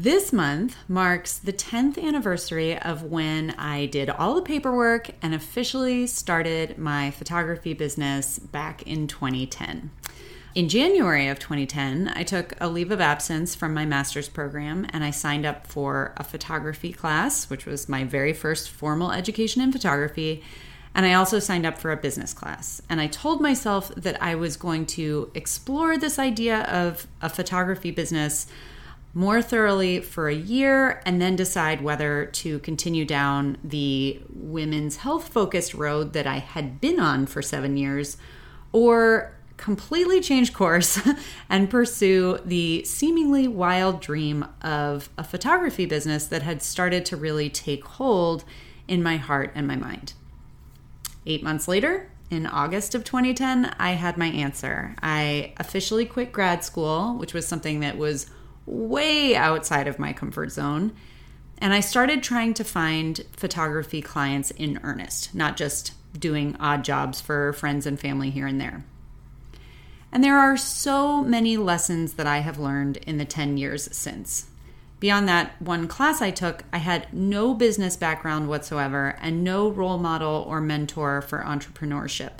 This month marks the 10th anniversary of when I did all the paperwork and officially started my photography business back in 2010. In January of 2010, I took a leave of absence from my master's program and I signed up for a photography class, which was my very first formal education in photography. And I also signed up for a business class. And I told myself that I was going to explore this idea of a photography business more thoroughly for a year and then decide whether to continue down the women's health focused road that I had been on for seven years or completely change course and pursue the seemingly wild dream of a photography business that had started to really take hold in my heart and my mind. Eight months later, in August of 2010, I had my answer. I officially quit grad school, which was something that was way outside of my comfort zone. And I started trying to find photography clients in earnest, not just doing odd jobs for friends and family here and there. And there are so many lessons that I have learned in the 10 years since. Beyond that one class I took, I had no business background whatsoever and no role model or mentor for entrepreneurship.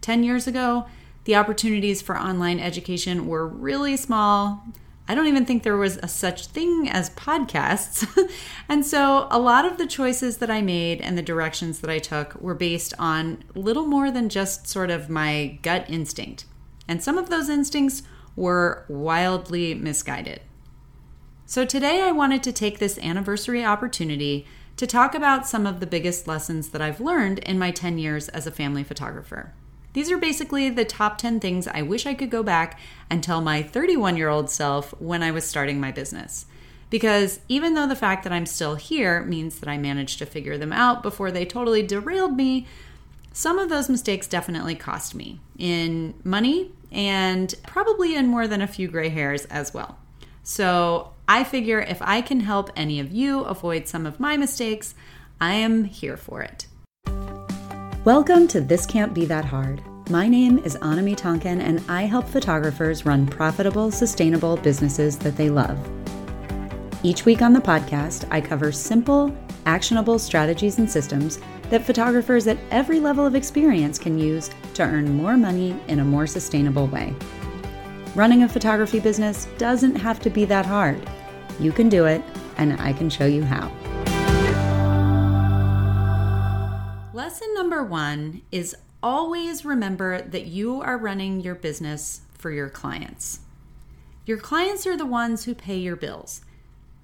10 years ago, the opportunities for online education were really small. I don't even think there was a such thing as podcasts. and so a lot of the choices that I made and the directions that I took were based on little more than just sort of my gut instinct. And some of those instincts were wildly misguided. So today I wanted to take this anniversary opportunity to talk about some of the biggest lessons that I've learned in my 10 years as a family photographer. These are basically the top 10 things I wish I could go back and tell my 31 year old self when I was starting my business. Because even though the fact that I'm still here means that I managed to figure them out before they totally derailed me, some of those mistakes definitely cost me in money and probably in more than a few gray hairs as well. So I figure if I can help any of you avoid some of my mistakes, I am here for it. Welcome to This Can't Be That Hard. My name is Anami Tonkin, and I help photographers run profitable, sustainable businesses that they love. Each week on the podcast, I cover simple, actionable strategies and systems that photographers at every level of experience can use to earn more money in a more sustainable way. Running a photography business doesn't have to be that hard. You can do it, and I can show you how. Lesson number one is always remember that you are running your business for your clients. Your clients are the ones who pay your bills.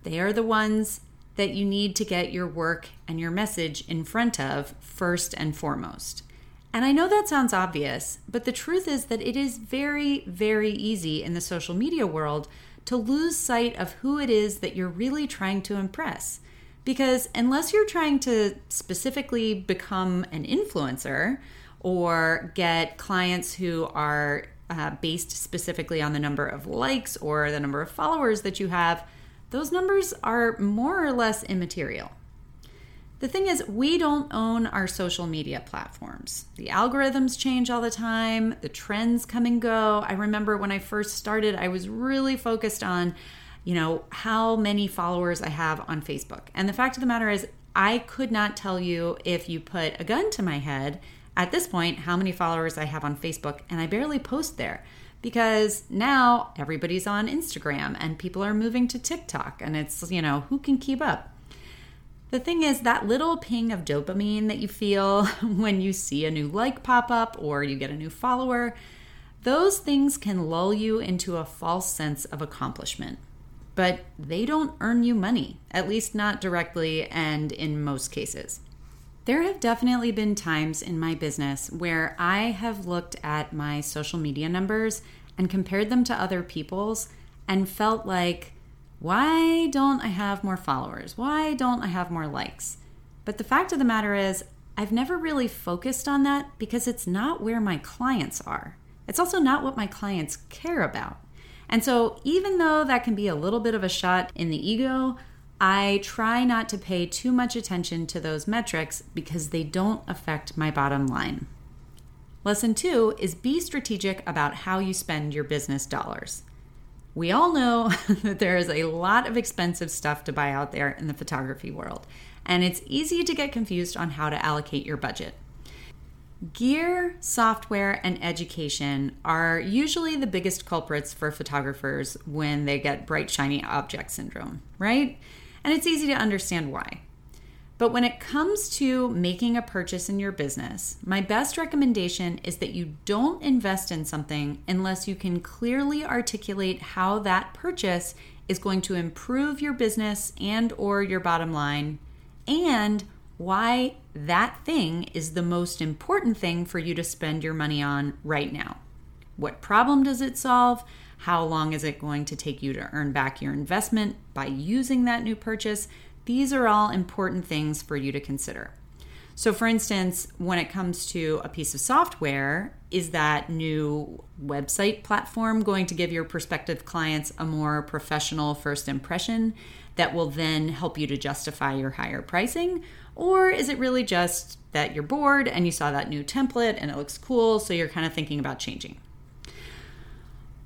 They are the ones that you need to get your work and your message in front of first and foremost. And I know that sounds obvious, but the truth is that it is very, very easy in the social media world to lose sight of who it is that you're really trying to impress. Because unless you're trying to specifically become an influencer or get clients who are uh, based specifically on the number of likes or the number of followers that you have, those numbers are more or less immaterial. The thing is, we don't own our social media platforms. The algorithms change all the time, the trends come and go. I remember when I first started, I was really focused on you know, how many followers I have on Facebook. And the fact of the matter is, I could not tell you if you put a gun to my head at this point how many followers I have on Facebook, and I barely post there because now everybody's on Instagram and people are moving to TikTok, and it's, you know, who can keep up? The thing is, that little ping of dopamine that you feel when you see a new like pop up or you get a new follower, those things can lull you into a false sense of accomplishment but they don't earn you money, at least not directly and in most cases. There have definitely been times in my business where I have looked at my social media numbers and compared them to other people's and felt like, why don't I have more followers? Why don't I have more likes? But the fact of the matter is, I've never really focused on that because it's not where my clients are. It's also not what my clients care about. And so, even though that can be a little bit of a shot in the ego, I try not to pay too much attention to those metrics because they don't affect my bottom line. Lesson two is be strategic about how you spend your business dollars. We all know that there is a lot of expensive stuff to buy out there in the photography world, and it's easy to get confused on how to allocate your budget. Gear, software, and education are usually the biggest culprits for photographers when they get bright, shiny object syndrome, right? And it's easy to understand why. But when it comes to making a purchase in your business, my best recommendation is that you don't invest in something unless you can clearly articulate how that purchase is going to improve your business and or your bottom line and why that thing is the most important thing for you to spend your money on right now. What problem does it solve? How long is it going to take you to earn back your investment by using that new purchase? These are all important things for you to consider. So, for instance, when it comes to a piece of software, is that new website platform going to give your prospective clients a more professional first impression that will then help you to justify your higher pricing? Or is it really just that you're bored and you saw that new template and it looks cool, so you're kind of thinking about changing?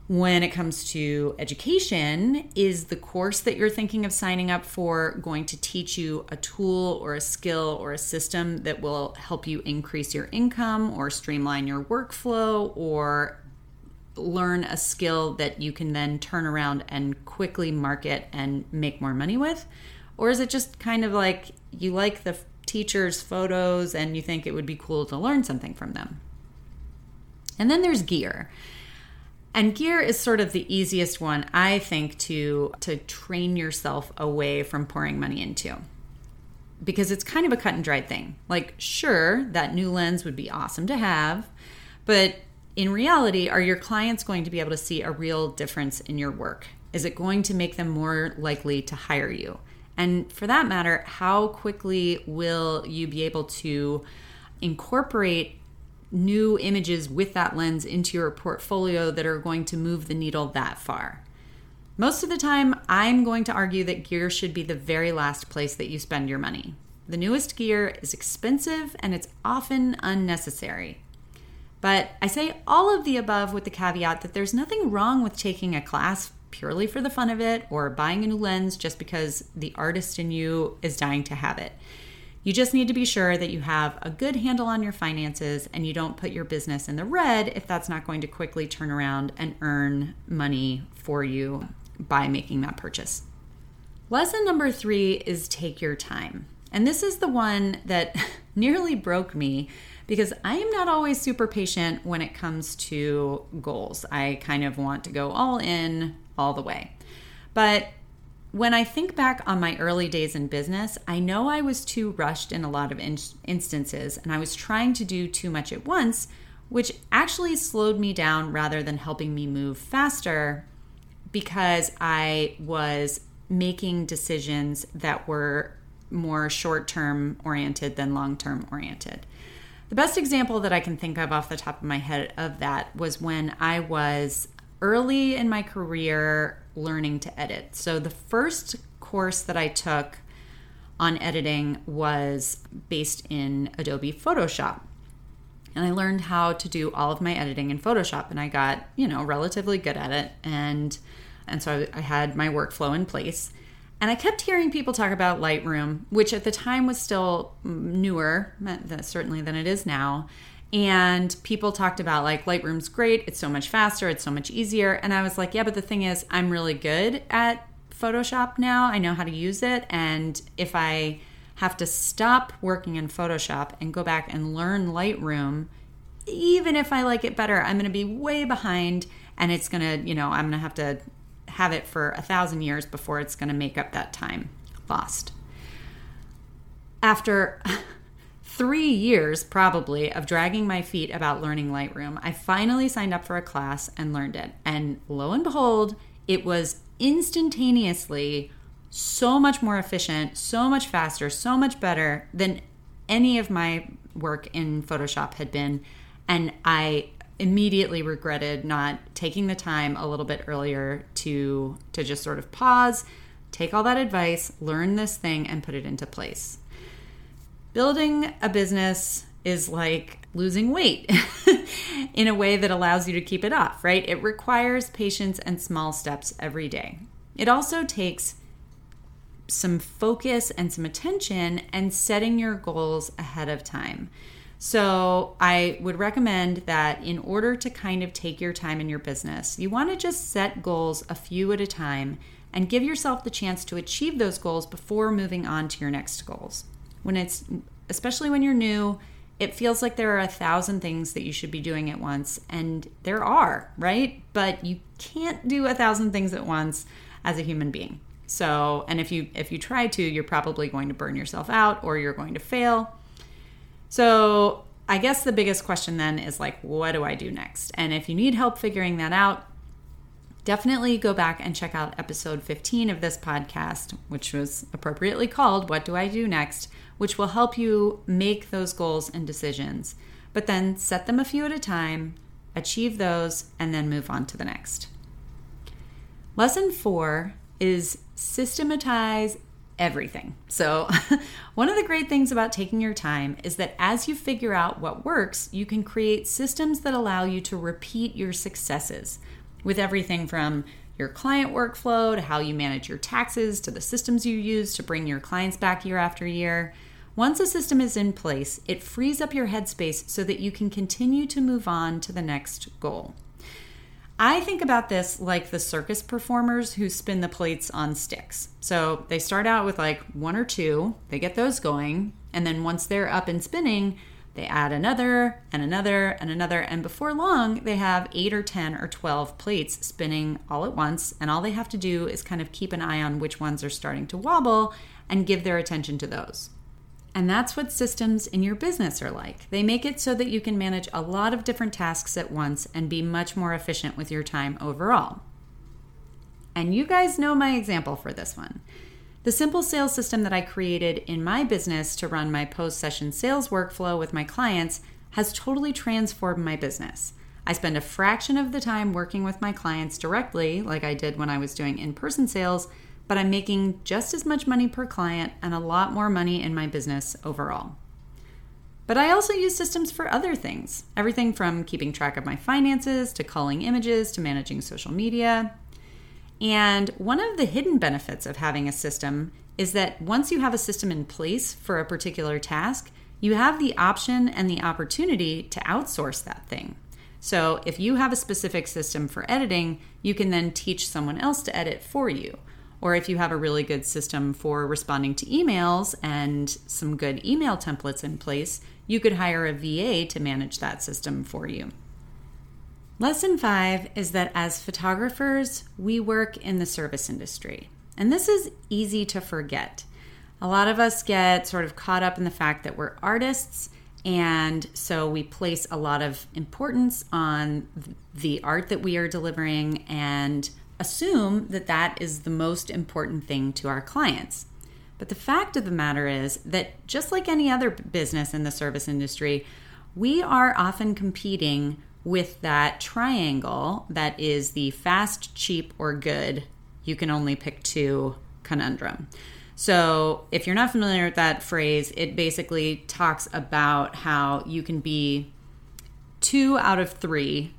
when it comes to education is the course that you're thinking of signing up for going to teach you a tool or a skill or a system that will help you increase your income or streamline your workflow or learn a skill that you can then turn around and quickly market and make more money with or is it just kind of like you like the teacher's photos and you think it would be cool to learn something from them and then there's gear and gear is sort of the easiest one, I think, to to train yourself away from pouring money into. Because it's kind of a cut and dried thing. Like, sure, that new lens would be awesome to have, but in reality, are your clients going to be able to see a real difference in your work? Is it going to make them more likely to hire you? And for that matter, how quickly will you be able to incorporate new images with that lens into your portfolio that are going to move the needle that far. Most of the time, I'm going to argue that gear should be the very last place that you spend your money. The newest gear is expensive and it's often unnecessary. But I say all of the above with the caveat that there's nothing wrong with taking a class purely for the fun of it or buying a new lens just because the artist in you is dying to have it. You just need to be sure that you have a good handle on your finances and you don't put your business in the red if that's not going to quickly turn around and earn money for you by making that purchase. Lesson number three is take your time. And this is the one that nearly broke me because I am not always super patient when it comes to goals. I kind of want to go all in all the way. But when I think back on my early days in business, I know I was too rushed in a lot of in- instances and I was trying to do too much at once, which actually slowed me down rather than helping me move faster because I was making decisions that were more short term oriented than long term oriented. The best example that I can think of off the top of my head of that was when I was early in my career learning to edit. So the first course that I took on editing was based in Adobe Photoshop. And I learned how to do all of my editing in Photoshop and I got, you know, relatively good at it and and so I, I had my workflow in place. And I kept hearing people talk about Lightroom, which at the time was still newer, certainly than it is now. And people talked about like Lightroom's great, it's so much faster, it's so much easier. And I was like, yeah, but the thing is, I'm really good at Photoshop now. I know how to use it. And if I have to stop working in Photoshop and go back and learn Lightroom, even if I like it better, I'm going to be way behind and it's going to, you know, I'm going to have to have it for a thousand years before it's going to make up that time lost. After three years probably of dragging my feet about learning Lightroom, I finally signed up for a class and learned it. And lo and behold, it was instantaneously so much more efficient, so much faster, so much better than any of my work in Photoshop had been. And I immediately regretted not taking the time a little bit earlier to to just sort of pause, take all that advice, learn this thing and put it into place building a business is like losing weight. in a way that allows you to keep it off, right? It requires patience and small steps every day. It also takes some focus and some attention and setting your goals ahead of time. So, I would recommend that in order to kind of take your time in your business, you want to just set goals a few at a time and give yourself the chance to achieve those goals before moving on to your next goals. When it's, especially when you're new, it feels like there are a thousand things that you should be doing at once, and there are, right? But you can't do a thousand things at once as a human being. So, and if you if you try to, you're probably going to burn yourself out or you're going to fail. So, I guess the biggest question then is like what do I do next? And if you need help figuring that out, definitely go back and check out episode 15 of this podcast, which was appropriately called What Do I Do Next, which will help you make those goals and decisions. But then set them a few at a time, achieve those, and then move on to the next. Lesson four is systematize everything. So, one of the great things about taking your time is that as you figure out what works, you can create systems that allow you to repeat your successes with everything from your client workflow to how you manage your taxes to the systems you use to bring your clients back year after year. Once a system is in place, it frees up your headspace so that you can continue to move on to the next goal. I think about this like the circus performers who spin the plates on sticks. So they start out with like one or two, they get those going, and then once they're up and spinning, they add another and another and another, and before long, they have eight or 10 or 12 plates spinning all at once. And all they have to do is kind of keep an eye on which ones are starting to wobble and give their attention to those. And that's what systems in your business are like. They make it so that you can manage a lot of different tasks at once and be much more efficient with your time overall. And you guys know my example for this one. The simple sales system that I created in my business to run my post session sales workflow with my clients has totally transformed my business. I spend a fraction of the time working with my clients directly, like I did when I was doing in person sales, but I'm making just as much money per client and a lot more money in my business overall. But I also use systems for other things everything from keeping track of my finances to culling images to managing social media. And one of the hidden benefits of having a system is that once you have a system in place for a particular task, you have the option and the opportunity to outsource that thing. So if you have a specific system for editing, you can then teach someone else to edit for you. Or if you have a really good system for responding to emails and some good email templates in place, you could hire a VA to manage that system for you. Lesson five is that as photographers, we work in the service industry. And this is easy to forget. A lot of us get sort of caught up in the fact that we're artists, and so we place a lot of importance on the art that we are delivering and assume that that is the most important thing to our clients. But the fact of the matter is that just like any other business in the service industry, we are often competing with that triangle that is the fast, cheap, or good. You can only pick two conundrum. So, if you're not familiar with that phrase, it basically talks about how you can be two out of three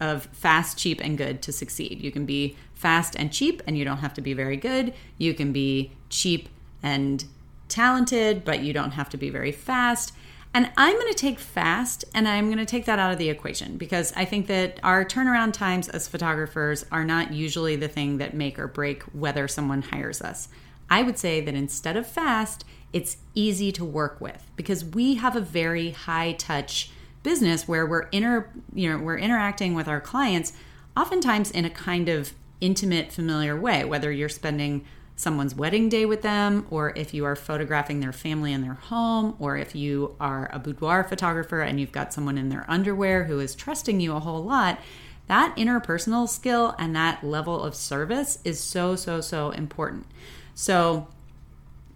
of fast, cheap, and good to succeed. You can be fast and cheap, and you don't have to be very good. You can be cheap and talented, but you don't have to be very fast. And I'm going to take fast and I'm going to take that out of the equation because I think that our turnaround times as photographers are not usually the thing that make or break whether someone hires us. I would say that instead of fast, it's easy to work with because we have a very high touch business where we're inter you know we're interacting with our clients oftentimes in a kind of intimate familiar way whether you're spending someone's wedding day with them or if you are photographing their family in their home or if you are a boudoir photographer and you've got someone in their underwear who is trusting you a whole lot that interpersonal skill and that level of service is so so so important. So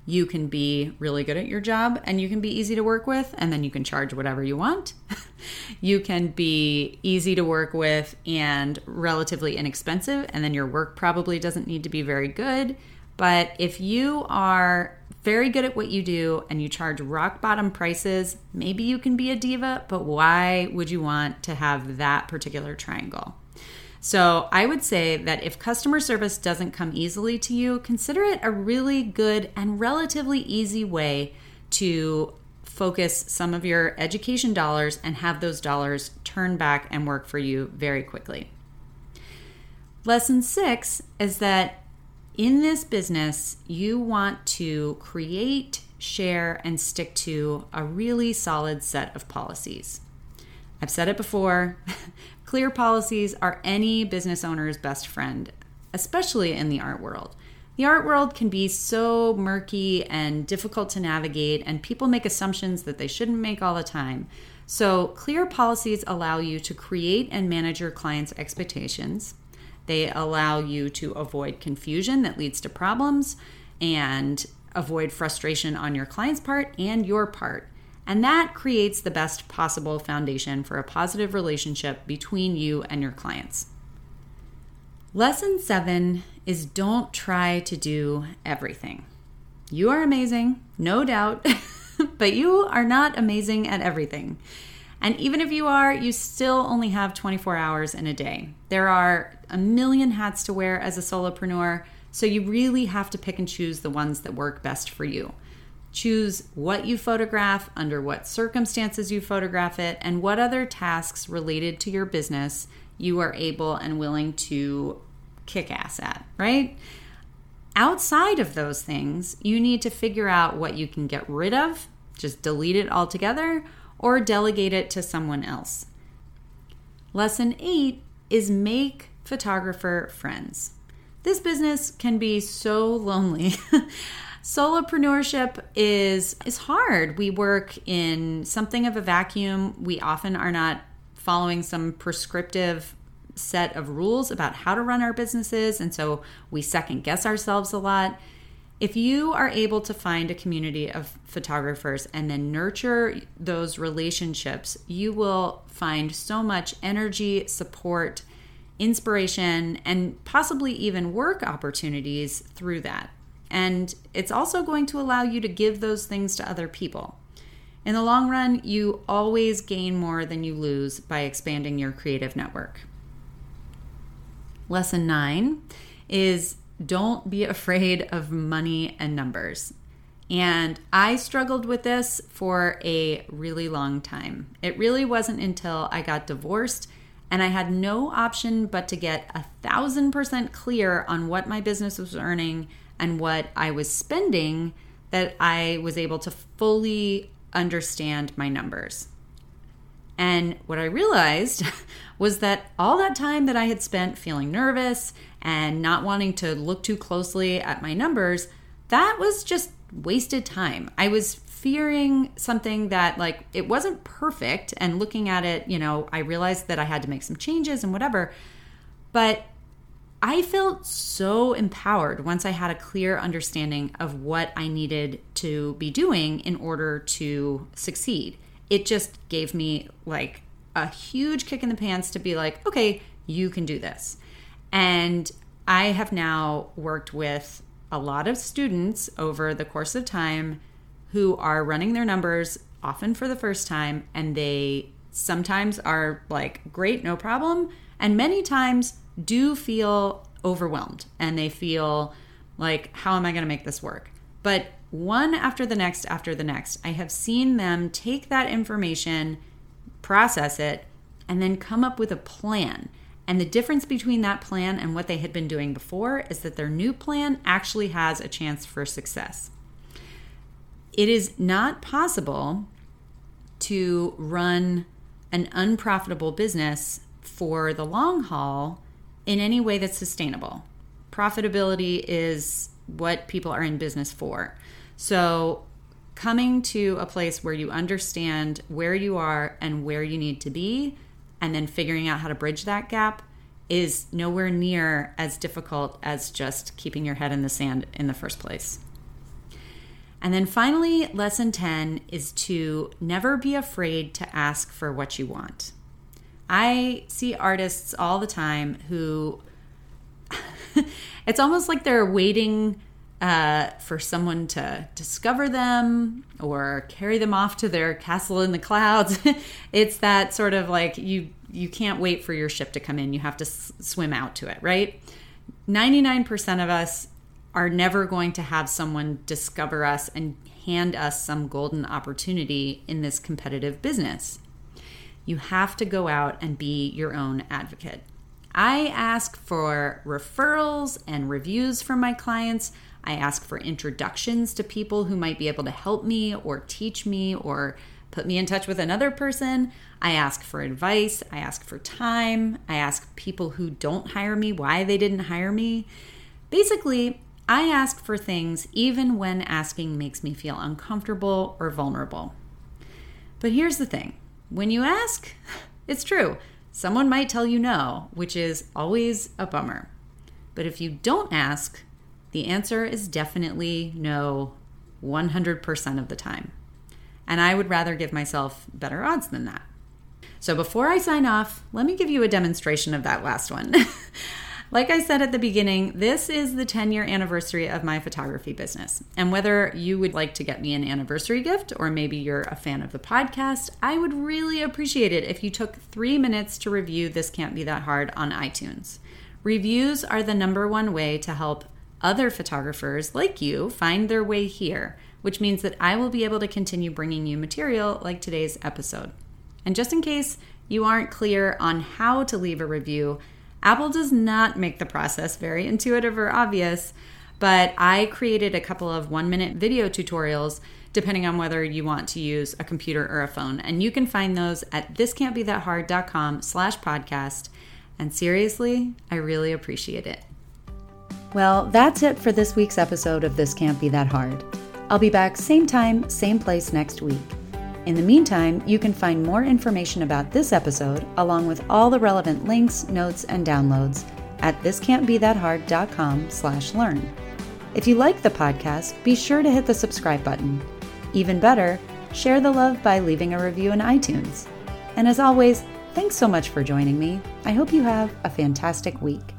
you can be really good at your job and you can be easy to work with and then you can charge whatever you want. you can be easy to work with and relatively inexpensive and then your work probably doesn't need to be very good. But if you are very good at what you do and you charge rock bottom prices, maybe you can be a diva, but why would you want to have that particular triangle? So, I would say that if customer service doesn't come easily to you, consider it a really good and relatively easy way to focus some of your education dollars and have those dollars turn back and work for you very quickly. Lesson six is that in this business, you want to create, share, and stick to a really solid set of policies. I've said it before clear policies are any business owner's best friend, especially in the art world. The art world can be so murky and difficult to navigate, and people make assumptions that they shouldn't make all the time. So, clear policies allow you to create and manage your clients' expectations. They allow you to avoid confusion that leads to problems and avoid frustration on your client's part and your part. And that creates the best possible foundation for a positive relationship between you and your clients. Lesson seven is don't try to do everything. You are amazing, no doubt, but you are not amazing at everything. And even if you are, you still only have 24 hours in a day. There are a million hats to wear as a solopreneur, so you really have to pick and choose the ones that work best for you. Choose what you photograph, under what circumstances you photograph it, and what other tasks related to your business you are able and willing to kick ass at, right? Outside of those things, you need to figure out what you can get rid of, just delete it altogether, or delegate it to someone else. Lesson eight is make photographer friends. This business can be so lonely. Solopreneurship is is hard. We work in something of a vacuum. We often are not following some prescriptive set of rules about how to run our businesses and so we second guess ourselves a lot. If you are able to find a community of photographers and then nurture those relationships, you will find so much energy, support, inspiration, and possibly even work opportunities through that. And it's also going to allow you to give those things to other people. In the long run, you always gain more than you lose by expanding your creative network. Lesson nine is don't be afraid of money and numbers. And I struggled with this for a really long time. It really wasn't until I got divorced and I had no option but to get a thousand percent clear on what my business was earning and what I was spending that I was able to fully understand my numbers. And what I realized was that all that time that I had spent feeling nervous and not wanting to look too closely at my numbers, that was just wasted time. I was fearing something that like it wasn't perfect and looking at it, you know, I realized that I had to make some changes and whatever. But I felt so empowered once I had a clear understanding of what I needed to be doing in order to succeed. It just gave me like a huge kick in the pants to be like, okay, you can do this. And I have now worked with a lot of students over the course of time who are running their numbers often for the first time, and they sometimes are like, great, no problem. And many times do feel overwhelmed and they feel like, how am I going to make this work? But one after the next, after the next, I have seen them take that information, process it, and then come up with a plan. And the difference between that plan and what they had been doing before is that their new plan actually has a chance for success. It is not possible to run an unprofitable business for the long haul in any way that's sustainable. Profitability is what people are in business for. So, coming to a place where you understand where you are and where you need to be and then figuring out how to bridge that gap is nowhere near as difficult as just keeping your head in the sand in the first place. And then finally, lesson 10 is to never be afraid to ask for what you want. I see artists all the time who it's almost like they're waiting uh, for someone to discover them or carry them off to their castle in the clouds. it's that sort of like you you can't wait for your ship to come in. You have to s- swim out to it, right? 99% of us are never going to have someone discover us and hand us some golden opportunity in this competitive business. You have to go out and be your own advocate. I ask for referrals and reviews from my clients. I ask for introductions to people who might be able to help me or teach me or put me in touch with another person. I ask for advice. I ask for time. I ask people who don't hire me why they didn't hire me. Basically, I ask for things even when asking makes me feel uncomfortable or vulnerable. But here's the thing when you ask, it's true. Someone might tell you no, which is always a bummer. But if you don't ask, the answer is definitely no 100% of the time. And I would rather give myself better odds than that. So before I sign off, let me give you a demonstration of that last one. like I said at the beginning, this is the 10 year anniversary of my photography business. And whether you would like to get me an anniversary gift or maybe you're a fan of the podcast, I would really appreciate it if you took three minutes to review This Can't Be That Hard on iTunes. Reviews are the number one way to help other photographers like you find their way here, which means that I will be able to continue bringing you material like today's episode. And just in case you aren't clear on how to leave a review, Apple does not make the process very intuitive or obvious, but I created a couple of one minute video tutorials depending on whether you want to use a computer or a phone. And you can find those at thiscan'tbethathard.com slash podcast. And seriously, I really appreciate it. Well, that's it for this week's episode of This Can't Be That Hard. I'll be back same time, same place next week. In the meantime, you can find more information about this episode, along with all the relevant links, notes, and downloads at thiscan'tbethathard.com slash learn. If you like the podcast, be sure to hit the subscribe button. Even better, share the love by leaving a review in iTunes. And as always, thanks so much for joining me. I hope you have a fantastic week.